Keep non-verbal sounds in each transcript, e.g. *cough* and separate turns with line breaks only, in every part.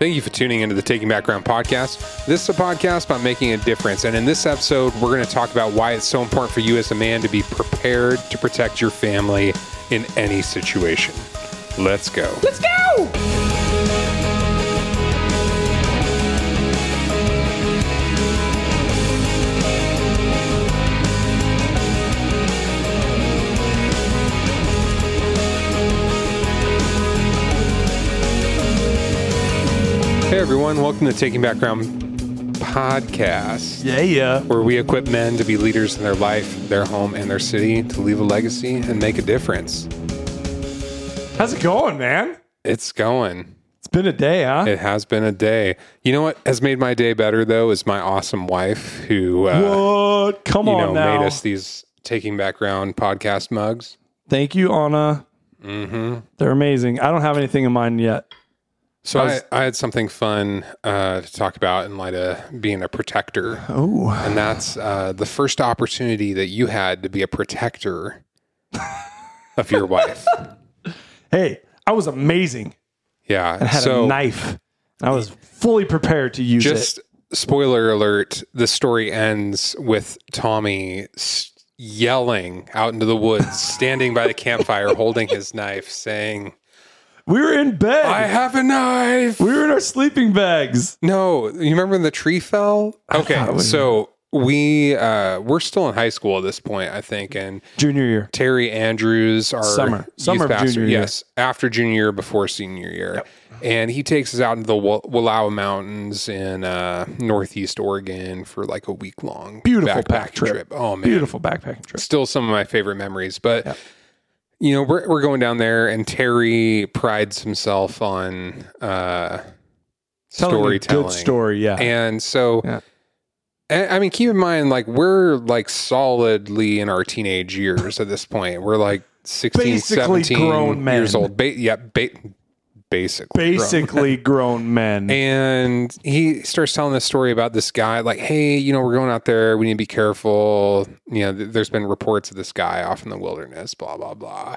Thank you for tuning into the Taking Background podcast. This is a podcast about making a difference. And in this episode, we're going to talk about why it's so important for you as a man to be prepared to protect your family in any situation. Let's go.
Let's go!
Hey, everyone. Welcome to Taking Background podcast,
Yeah, yeah.
where we equip men to be leaders in their life, their home, and their city to leave a legacy and make a difference.
How's it going, man?
It's going.
It's been a day, huh?
It has been a day. You know what has made my day better, though, is my awesome wife who, uh,
what? Come
you
on
know,
now.
made us these Taking Background podcast mugs.
Thank you, Anna.
Mm-hmm.
They're amazing. I don't have anything in mind yet.
So
I
I,
was-
I had something fun uh, to talk about in light of being a protector.
Oh,
And that's uh, the first opportunity that you had to be a protector of your *laughs* wife.
hey, I was amazing.
Yeah.
I had
so
a knife. I was fully prepared to use it.
just spoiler alert, the story ends with Tommy yelling out into the woods, standing by the *laughs* campfire, holding his knife, saying,
We were in bed.
I have a knife.
we were in our sleeping bags.
No, you remember when the tree fell? Okay, so we uh we're still in high school at this point, I think, and
Junior year.
Terry Andrews, our
Summer.
youth
Summer of
pastor,
junior year.
yes, after junior year, before senior year, and he takes us out into the Wa- Wallowa Mountains in uh, northeast Oregon for like a week long
Beautiful
backpacking
back trip.
Oh man,
Beautiful backpacking trip.
still some of my favorite memories. But you know, we're we're going down there, and Terry prides himself on uh, storytelling.
Good story, yeah.
And so,
Yeah.
and, I mean, keep in mind, like, we're like solidly in our teenage years at this point. We're like 16,
Basically
17
grown men.
years old. Ba- yeah, ba- basically. grown.
Basically grown men.
And he starts telling this story about this guy, like, hey, you know, we're going out there. We need to be careful. You know, th- there's been reports of this guy off in the wilderness, blah, blah, blah.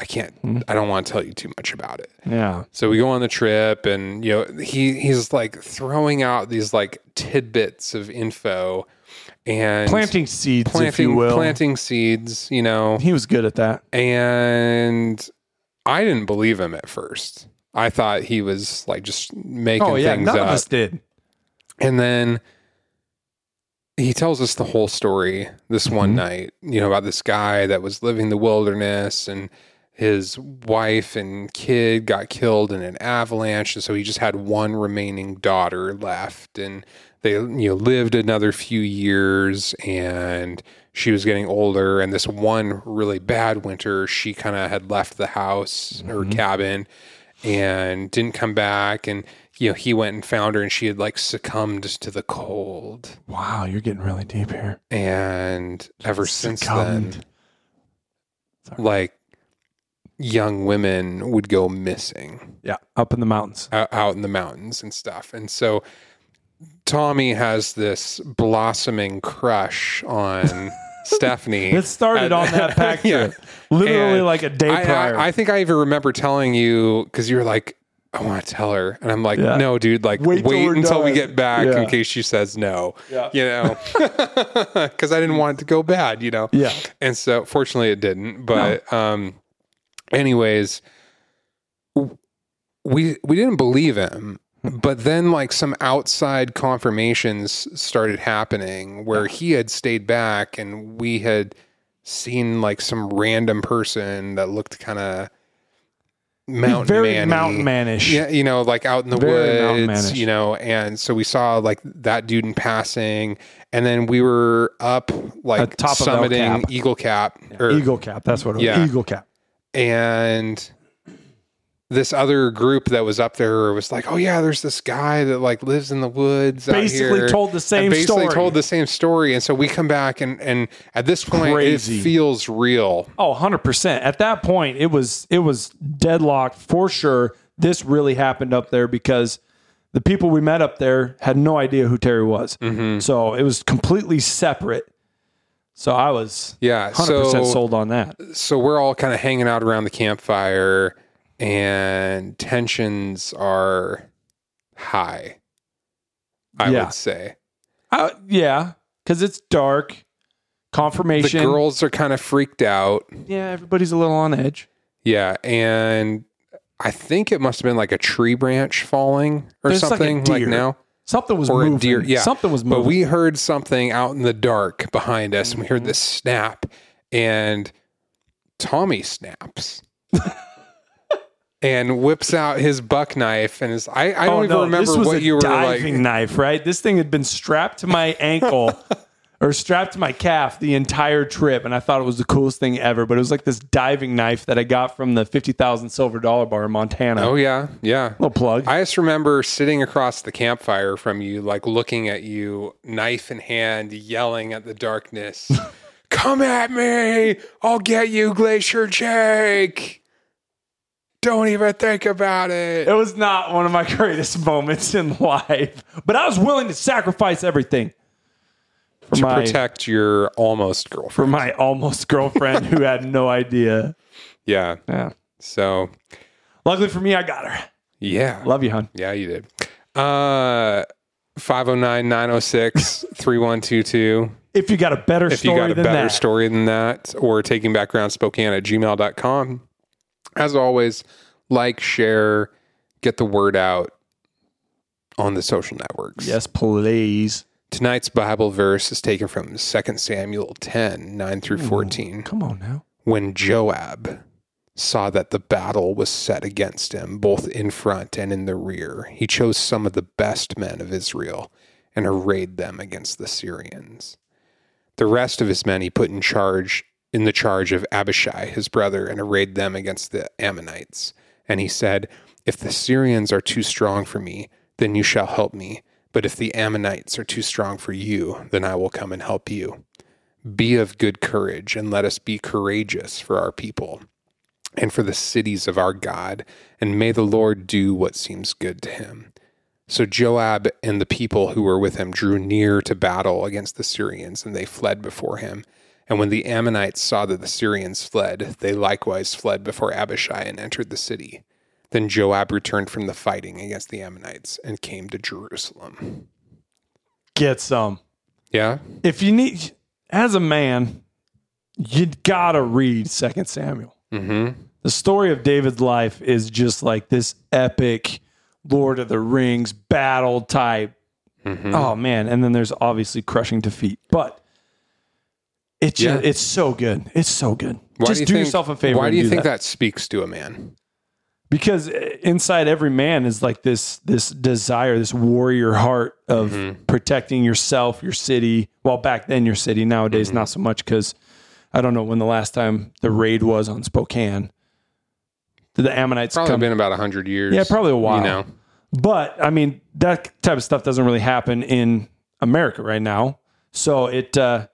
I can't,
Hmm.
I don't want to tell you too much about it.
yeah.
So we go on the trip, and you know he he's like throwing out these like tidbits of info and
Planting seeds,
planting
if you will.
planting seeds, you know.
He was good at that.
And I didn't believe him at first. I thought he was like just making
Oh, yeah.
things
None
up.
of us did.
And then he tells us the whole story this one
Mhm.
night, you know, about this guy that was living in the wilderness and his wife and kid got killed in an avalanche. And so he just had one remaining daughter left. And they, you know, lived another few years and she was getting older. And this one really bad winter, she kind of had left the house or cabin and didn't come back. And, you know, he went and found her and she had like succumbed to the cold.
Wow, you're getting really deep here.
And ever since
Succumbed.
then,
Sorry.
like young women would go missing
Yeah, up in the mountains.
out, out in the mountains and stuff. And so Tommy has this blossoming crush on *laughs* Stephanie. *laughs*
It started on that *laughs* pack
Yeah.
trip. Literally
And
like a day
I,
prior.
I, I think I even remember telling you because you were like, I want to tell her. And I'm like,
Yeah.
no, dude, like
Wait
wait,
till we're
until we
done."
get back
Yeah.
in case she says no.
Yeah.
You know, *laughs* because I didn't want it to go bad, you know?
yeah.
And so fortunately it didn't. But um anyways, w- we we didn't believe him. But then like some outside confirmations started happening where he had stayed back and we had seen like some random person that looked kind of mountain
Very
man
mountain manish.
yeah, you know, like out in the
Very
woods, you know, and so we saw like that dude in passing, and then we were up like
At top
summiting
Cap.
Eagle Cap, or,
Eagle cap. That's what it was.
Yeah.
Eagle cap.
and this other group that was up there was like, "Oh yeah, there's this guy that like lives in the woods."
Basically
here."
told the same
basically
story.
told the same story, and so we come back and and at this point
Crazy.
it feels real.
Oh, 100%. At that point, it was it was deadlocked for sure. This really happened up there because the people we met up there had no idea who Terry was.
Mm-hmm.
So it was completely separate. So I was
Yeah,
100%
so
sold on that.
so we're all kind of hanging out around the campfire and tensions are high. I
Yeah.
would say
Uh, yeah, because it's dark.
the
Confirmation.
girls are kind of freaked out.
yeah, everybody's a little on edge.
Yeah, and I think it must have been like a tree branch falling or
There's like
something like,
deer.
now.
Something was
Or
moving.
a deer, yeah.
Something was moving.
But we heard something out in the dark behind us, and we heard this snap, and Tommy snaps. *laughs* and whips out his buck knife and is I, I oh, don't
oh
even
no,
remember
this was
what
a
you were
diving
like
knife, right? This thing had been strapped to my ankle *laughs* or strapped to my calf the entire trip, and I thought it was the coolest thing ever. But it was like this diving knife that I got from the fifty thousand silver dollar bar in Montana.
Oh yeah, yeah.
Little plug.
I just remember sitting across the campfire from you, like looking at you, knife in hand, yelling at the darkness, *laughs* Come at me! I'll get you, Glacier Jake! Don't even think about it.
it was not one of my *laughs* greatest moments in life, but I was willing to sacrifice everything for
To
my
protect your almost girlfriend.
for my almost girlfriend who had no idea. *laughs*
Yeah.
Yeah.
So,
Luckily for me, I got her.
yeah.
Love you, hon.
Yeah, you did. Uh, 509 906 3122.
If you got a better
if you got a better
that,
story than that or taking background spokane at gmail.com as always like share get the word out on the social networks
yes, please.
tonight's bible verse is taken from 2 samuel 10 9 through 14
Come on now.
when joab saw that the battle was set against him both in front and in the rear he chose some of the best men of israel and arrayed them against the syrians the rest of his men he put in charge in the charge of Abishai, his brother, and arrayed them against the Ammonites. And he said, If the Syrians are too strong for me, then you shall help me. But if the Ammonites are too strong for you, then I will come and help you. Be of good courage, and let us be courageous for our people and for the cities of our God, and may the Lord do what seems good to him. So Joab and the people who were with him drew near to battle against the Syrians, and they fled before him. And when the Ammonites saw that the Syrians fled, they likewise fled before Abishai and entered the city. Then Joab returned from the fighting against the Ammonites and came to Jerusalem.
Get some.
Yeah?
If you need, as a man, you gotta read Second Samuel.
Mm-hmm.
The story of David's life is just like this epic Lord of the Rings battle type.
Mm-hmm.
Oh man! And then there's obviously crushing defeat, but it's
Yeah.
just, it's so good. It's so good.
Why
just
you
do,
think-
yourself a favor.
Why do you
do
think
that.
that speaks to a man?
because inside every man is like this this desire this warrior heart of
Mm-hmm.
protecting yourself your city well back then your city nowadays
Mm-hmm.
not so much because i don't know when the last time the raid was on spokane did the ammonites
Probably
come
been about 100 years.
Yeah, probably a while.
You know?
but i mean that type of stuff doesn't really happen in america right now so it uh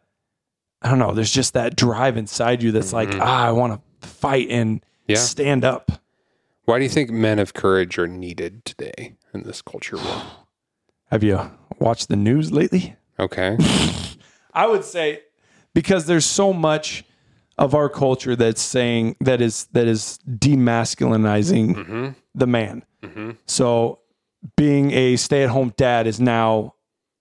i don't know there's just that drive inside you that's like ah i want to fight and
Mm-hmm. Yeah.
stand up
Why do you think men of courage are needed today in this culture war? *sighs*
have you watched the news lately
Okay. *laughs*
I would say because there's so much of our culture that's saying that is that is demasculinizing the man. So being a stay-at-home dad is now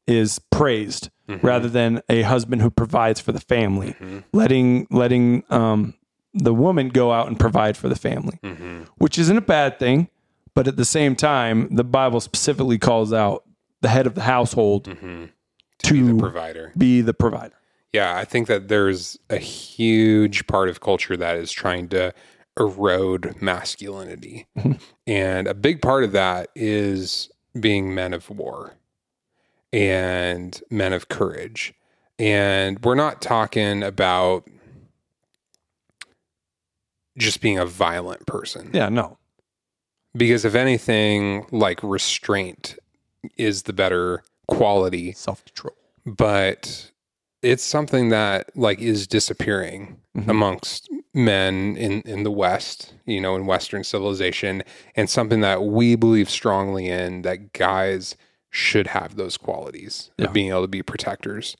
is praised Mm-hmm. rather than a husband who provides for the family. Mm-hmm. Letting letting um, the woman go out and provide for the family, mm-hmm. which isn't a bad thing, but at the same time, the Bible specifically calls out the head of the household
to be the provider.
be the provider.
Yeah, I think that there's a huge part of culture that is trying to erode masculinity. *laughs* and a big part of that is being men of war and men of courage. And we're not talking about just being a violent person.
Yeah, no.
Because if anything, like restraint is the better quality
Self control.
but it's something that like is disappearing
Mhm.
amongst men in in the west you know in western civilization and something that we believe strongly in that guys should have those qualities
Yeah.
of being able to be protectors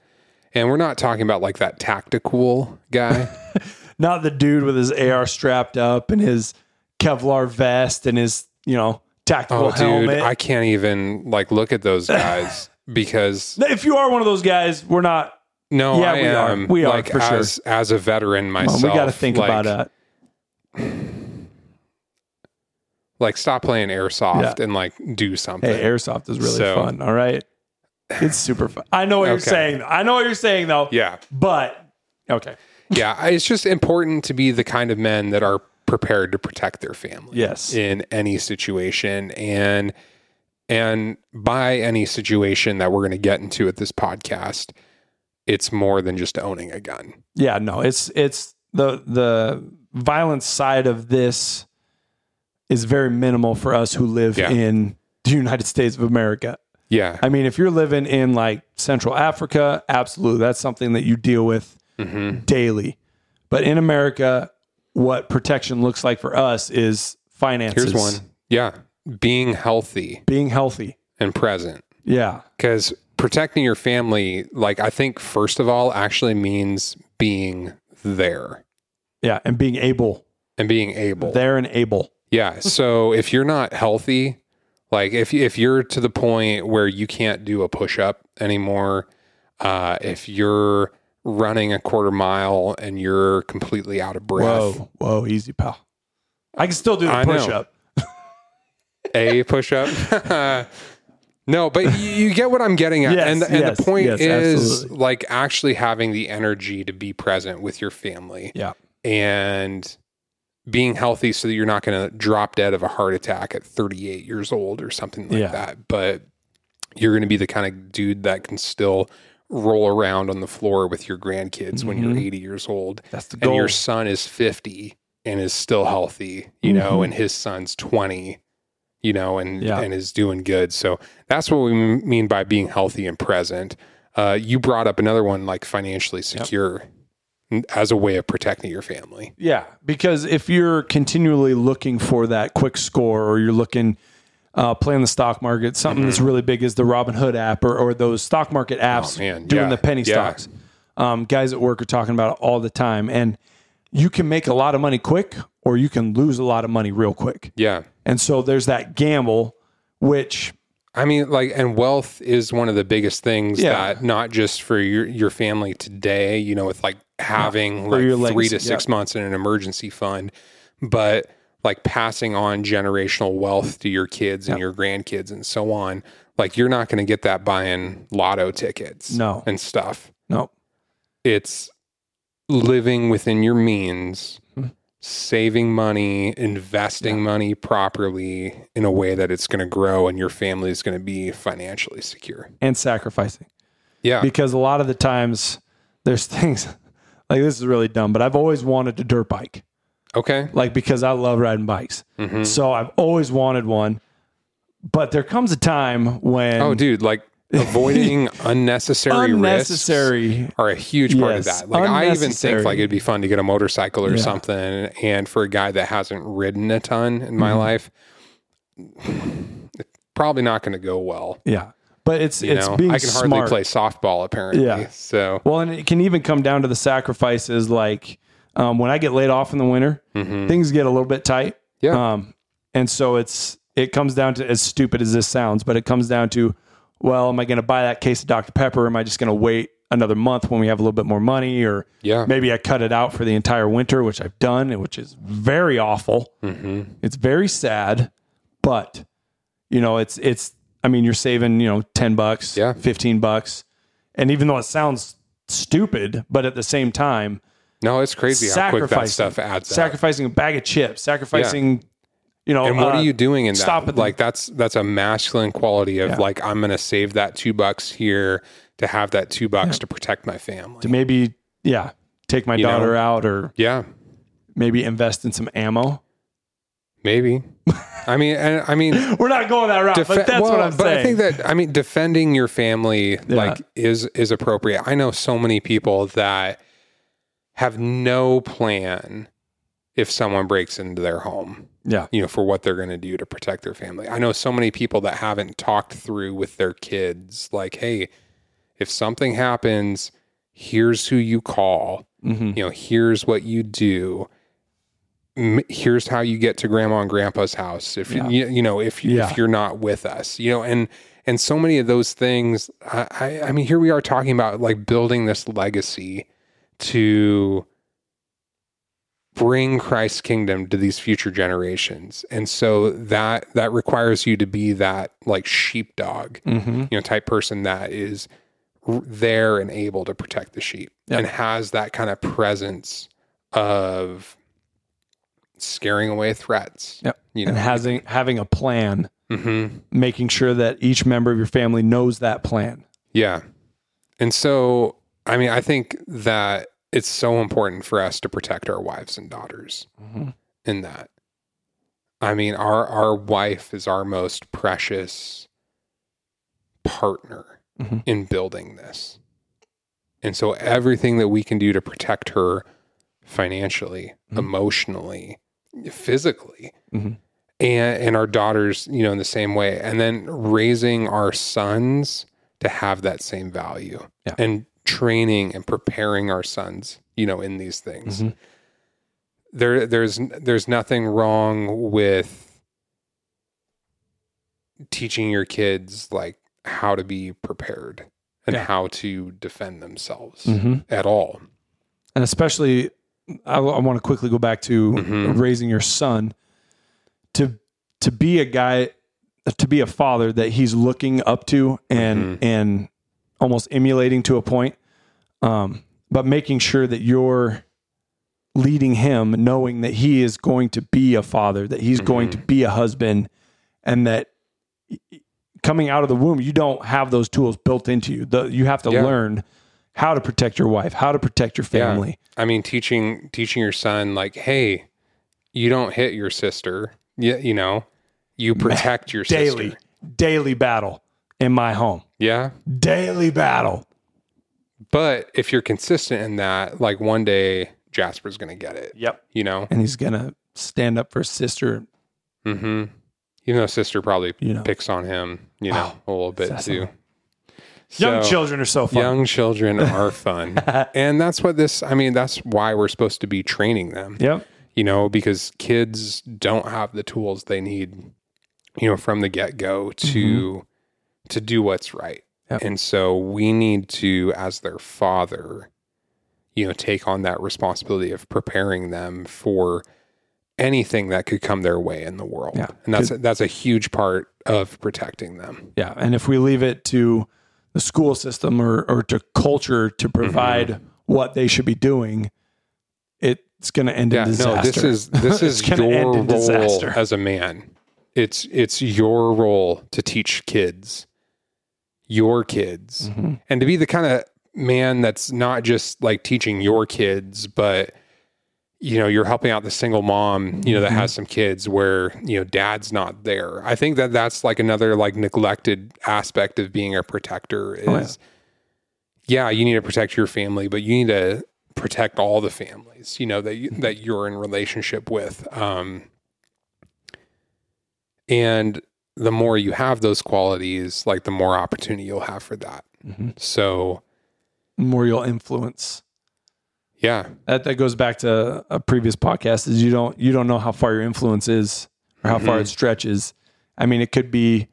and we're not talking about like that tactical guy *laughs*
Not the dude with his AR strapped up and his Kevlar vest and his, you know, tactical
Oh,
helmet.
dude, I can't even like look at those guys *laughs* because
if you are one of those guys, we're not.
no,
Yeah,
I
we are.
am
We are,
like
for sure.
as as a veteran
Well,
myself.
we got to think
like,
about that.
Like, stop playing airsoft and like do something.
Hey, airsoft is really
So-
fun. All right, it's super fun. I know what you're saying. I know what you're saying though.
yeah,
But okay.
yeah. It's just important to be the kind of men that are prepared to protect their family.
Yes.
in any situation and and by any situation that we're going to get into at this podcast it's more than just owning a gun
Yeah, no, it's it's the the violence side of this is very minimal for us who live
Yeah.
in the United States of America.
yeah
I mean, if you're living in like Central Africa, absolutely, that's something that you deal with
Mm-hmm.
daily. But in America, what protection looks like for us is finances.
here's one yeah being healthy
Being healthy.
and present
Yeah.
because protecting your family like i think first of all actually means being there
Yeah. And being able.
and being able
There and able.
Yeah. So if you're not healthy, like if if you're to the point where you can't do a push up anymore, uh, if you're running a quarter mile and you're completely out of breath,
Whoa. Whoa. Easy, pal. I can still do the
I know.
push up.
a push up. *laughs* no, but you, you get what I'm getting at,
Yes,
and and
yes,
the point
yes,
is
absolutely.
like actually having the energy to be present with your family
Yeah.
and being healthy so that you're not going to drop dead of a heart attack at 38 years old or something like
Yeah.
that. But you're going to be the kind of dude that can still roll around on the floor with your grandkids when you're 80 years old
That's the
and
goal.
your son is 50 and is still healthy, you know, and his son's 20, you know, and
Yeah.
and is doing good. So that's what we mean by being healthy and present. Uh, you brought up another one like financially secure n- as a way of protecting your family.
Yeah, because if you're continually looking for that quick score, or you're looking uh, playing the stock market, something that's really big is the Robinhood app, or, or those stock market apps
Mm-hmm. Oh, man,
doing
yeah,
the penny
yeah.
stocks. Um, guys at work are talking about it all the time, and you can make a lot of money quick, or you can lose a lot of money real quick.
Yeah.
And so there's that gamble, which
I mean, like, and wealth is one of the biggest things
Yeah.
that not just for your your family today, you know, with like having like
your
three to six
yeah.
months in an emergency fund, but like passing on generational wealth to your kids and your grandkids and so on. Like, you're not going to get that buying lotto tickets,
No.
and stuff.
no,
It's living within your means.
Hmm.
Saving money, investing money properly in a way that it's going to grow and your family is going to be financially secure.
and sacrificing.
Yeah.
because a lot of the times there's *laughs* things like this is really dumb, but I've always wanted a dirt bike,
Okay.
like because I love riding bikes.
Mm-hmm.
So I've always wanted one. But there comes a time when
Oh, dude, like avoiding unnecessary, *laughs*
unnecessary.
risks are a huge part of that. Like, I even think like it'd be fun to get a motorcycle or
Yeah.
something. And for a guy that hasn't ridden a ton in my
Mm-hmm.
life, *sighs* it's probably not going to go well.
Yeah, but it's
You
it's
know,
being
I can hardly play softball apparently.
Yeah.
So
Well, and it can even come down to the sacrifices. Like um, when I get laid off in the winter, things get a little bit tight.
Mm-hmm. Yeah.
Um, and so it's it comes down to as stupid as this sounds, but it comes down to, well, am I going to buy that case of Dr Pepper? Or am I just going to wait another month when we have a little bit more money, or
Yeah.
maybe I cut it out for the entire winter, which I've done, which is very awful.
Mm-hmm.
It's very sad, but you know, it's it's. I mean, you're saving you know ten bucks,
Yeah.
fifteen bucks, and even though it sounds stupid, but at the same time,
no, it's crazy how quick that stuff adds up.
sacrificing a bag of chips, sacrificing, you know,
And what
uh,
are you doing in that?
stop at the-
like that's that's a masculine quality of
Yeah.
like I'm going to save that two bucks here to have that two bucks to protect my family.
to maybe yeah take my
You know?
daughter out or
yeah,
maybe invest in some ammo.
Maybe. I mean, and I mean, *laughs*
We're not going that route,
defe-
but that's
well,
what I'm saying.
but
saying.
I think that I mean defending your family like is is appropriate. I know so many people that have no plan if someone breaks into their home.
yeah,
you know, for what they're going to do to protect their family. I know so many people that haven't talked through with their kids, like, hey, if something happens, here's who you call,
Mhm.
you know, here's what you do. Here's how you get to grandma and grandpa's house if
Yeah.
you you know if you,
Yeah.
if you're not with us you know and and so many of those things I, I i mean here we are talking about like building this legacy to bring christ's kingdom to these future generations and so that that requires you to be that like sheepdog
Mm-hmm.
you know type person that is there and able to protect the sheep
Yep.
and has that kind of presence of scaring away threats
Yep.
you know
And having having a plan,
hmm
making sure that each member of your family knows that plan.
yeah and so i mean i think that it's so important for us to protect our wives and daughters
Mm-hmm.
in that i mean our our wife is our most precious partner
Mhm.
in building this and so everything that we can do to protect her financially
Mhm.
emotionally physically
Mhm.
and and our daughters you know in the same way and then raising our sons to have that same value
Yeah.
and training and preparing our sons you know in these things
Mhm.
there there's there's nothing wrong with teaching your kids like how to be prepared and
Yeah.
how to defend themselves
Mhm.
at all
And especially, I, want to quickly go back to
Mhm.
raising your son to to be a guy, to be a father that he's looking up to and
Mhm.
and almost emulating to a point. Um, but making sure that you're leading him, knowing that he is going to be a father, that he's going to be a husband, and that coming out of the womb, you don't have those tools built into you. The, you have to
Yeah.
learn how to protect your wife, how to protect your
Yeah.
family.
I mean, teaching teaching your son like, hey, you don't hit your sister. Yeah, you know, you protect your
Daily,
sister.
daily battle in my home.
Yeah,
Daily battle.
but if you're consistent in that, like one day Jasper's gonna get it.
Yep.
You know,
And he's gonna stand up for his sister.
mm-hmm. even though sister probably
You know,
picks on him, you know, a little bit too.
young
So-
children are so fun.
Young children *laughs* are fun. and that's what this, I mean, that's why we're supposed to be training them.
Yep.
you know, because kids don't have the tools they need, you know, from the get go to mm-hmm. to do what's right.
Yep.
And so we need to, as their father, you know, take on that responsibility of preparing them for anything that could come their way in the world.
Yeah.
And that's that's a huge part of protecting them.
Yeah. And if we leave it to the school system or, or to culture to provide
Mm-hmm.
what they should be doing, it's going to end
Yeah,
in disaster.
no, this is *laughs* this is your role
disaster.
as a man. It's it's your role to teach kids, your kids,
Mhm.
and to be the kind of man that's not just like teaching your kids, but you know, you're helping out the single mom, you know, that has some kids where, you know, dad's not there. I think that that's like another like neglected aspect of being a protector is
Oh, yeah.
yeah, you need to protect your family, but you need to protect all the families, you know, that you, that you're in relationship with. Um and the more you have those qualities, like the more opportunity you'll have for that.
Mhm.
So,
more you'll influence.
Yeah.
That that goes back to a previous podcast. Is you don't you don't know how far your influence is or how far
Mhm.
it stretches. I mean, it could be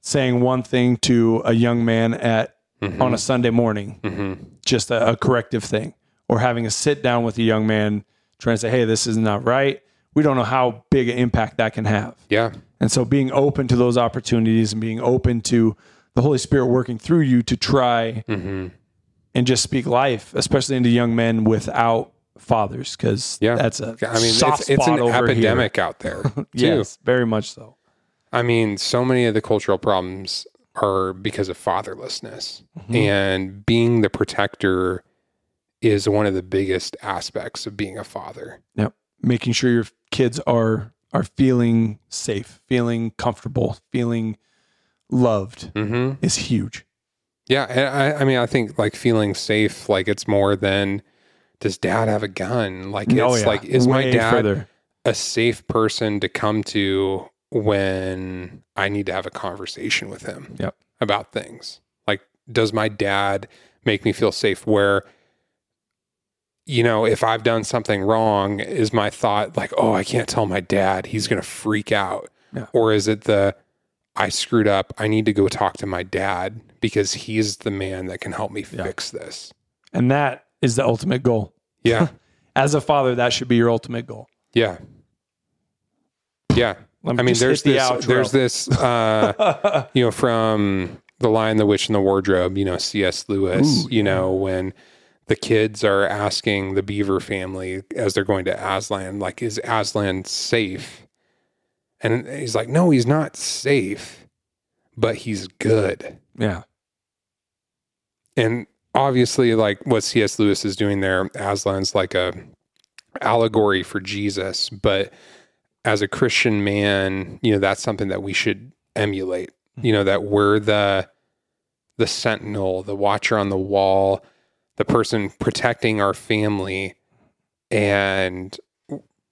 saying one thing to a young man at
Mhm.
on a Sunday morning,
Mhm.
just a, a corrective thing, or having a sit down with a young man trying to say, "Hey, this is not right." We don't know how big an impact that can have.
Yeah.
And so being open to those opportunities and being open to the Holy Spirit working through you to try
hmm
and just speak life, especially into young men without fathers, because
Yeah.
that's a
I mean,
soft
it's, it's an epidemic out there, *laughs* too.
Yes, very much so.
I mean, so many of the cultural problems are because of fatherlessness.
Mm-hmm.
And being the protector is one of the biggest aspects of being a father.
Yep, making sure your kids are are feeling safe, feeling comfortable, feeling loved
Mm-hmm.
is huge.
Yeah. I, I mean, I think like feeling safe, like it's more than does dad have a gun? Like, it's
Oh, yeah.
like, is my dad
further.
a safe person to come to when I need to have a conversation with him
Yep.
about things? Like, does my dad make me feel safe where you know, if I've done something wrong, is my thought like, oh, I can't tell my dad, he's going to freak out?
Yeah.
Or is it the, I screwed up, I need to go talk to my dad because he's the man that can help me
Yeah.
fix this?
And that is the ultimate goal.
Yeah. *laughs*
As a father, that should be your ultimate goal.
yeah. Yeah.
Let me
I mean, there's
the
this,
outro.
there's this, uh, *laughs* you know, from The Lion, the Witch, and the Wardrobe, you know, C.S. Lewis,
Ooh,
you know, when the kids are asking the Beaver family as they're going to Aslan, like, is Aslan safe? And he's like, no, he's not safe, but he's good.
yeah.
And obviously, like what C.S. Lewis is doing there, Aslan's like a allegory for Jesus, but as a Christian man, you know, that's something that we should emulate. Mm-hmm. You know, that we're the the sentinel, the watcher on the wall, the person protecting our family and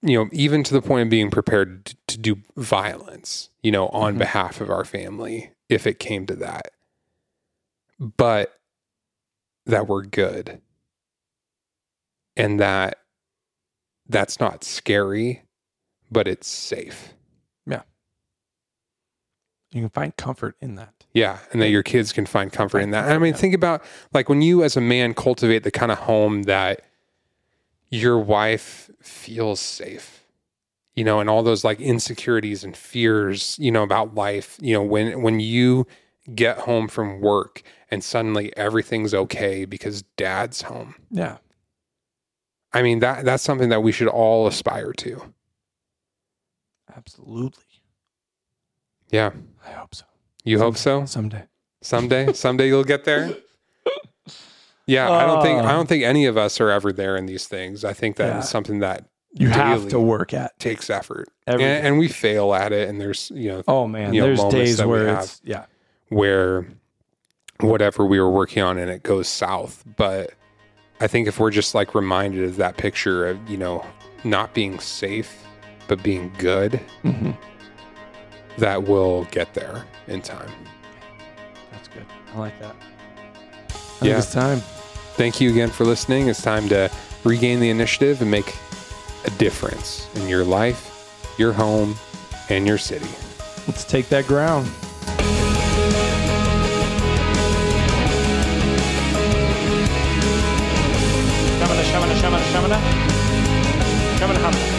you know, even to the point of being prepared to do violence, you know, on
Mhm.
behalf of our family if it came to that. But that we're good. And that that's not scary, but it's safe. Yeah.
You can find comfort in that.
Yeah, and that your kids can find comfort in that. I mean, think about like when you as a man cultivate the kind of home that your wife feels safe. You know, and all those like insecurities and fears, you know, about life, you know, when when you get home from work and suddenly everything's okay because dad's home.
Yeah.
I mean, that that's something that we should all aspire to.
Absolutely.
Yeah.
I hope so.
You hope so?
Someday.
Someday, someday you'll get there. *laughs* Yeah, I don't think I
Uh.
don't think any of us are ever there in these things. I think that is
Yeah.
something that
You have
Daily.
to work at
takes effort,
every
and, and we fail at it. And there's you know
Oh man,
you know,
there's
moments
days
that we
where
have.
it's yeah.
where whatever we were working on and it goes south. But I think if we're just like reminded of that picture of you know not being safe but being good,
hmm
that will get there in time.
That's good. I like that. I think
Yeah.
it's time.
Thank you again for listening. It's time to regain the initiative and make a difference in your life, your home, and your city.
Let's take that ground.
Shamana, shamana, shamana, shamana. Shamana, hamana.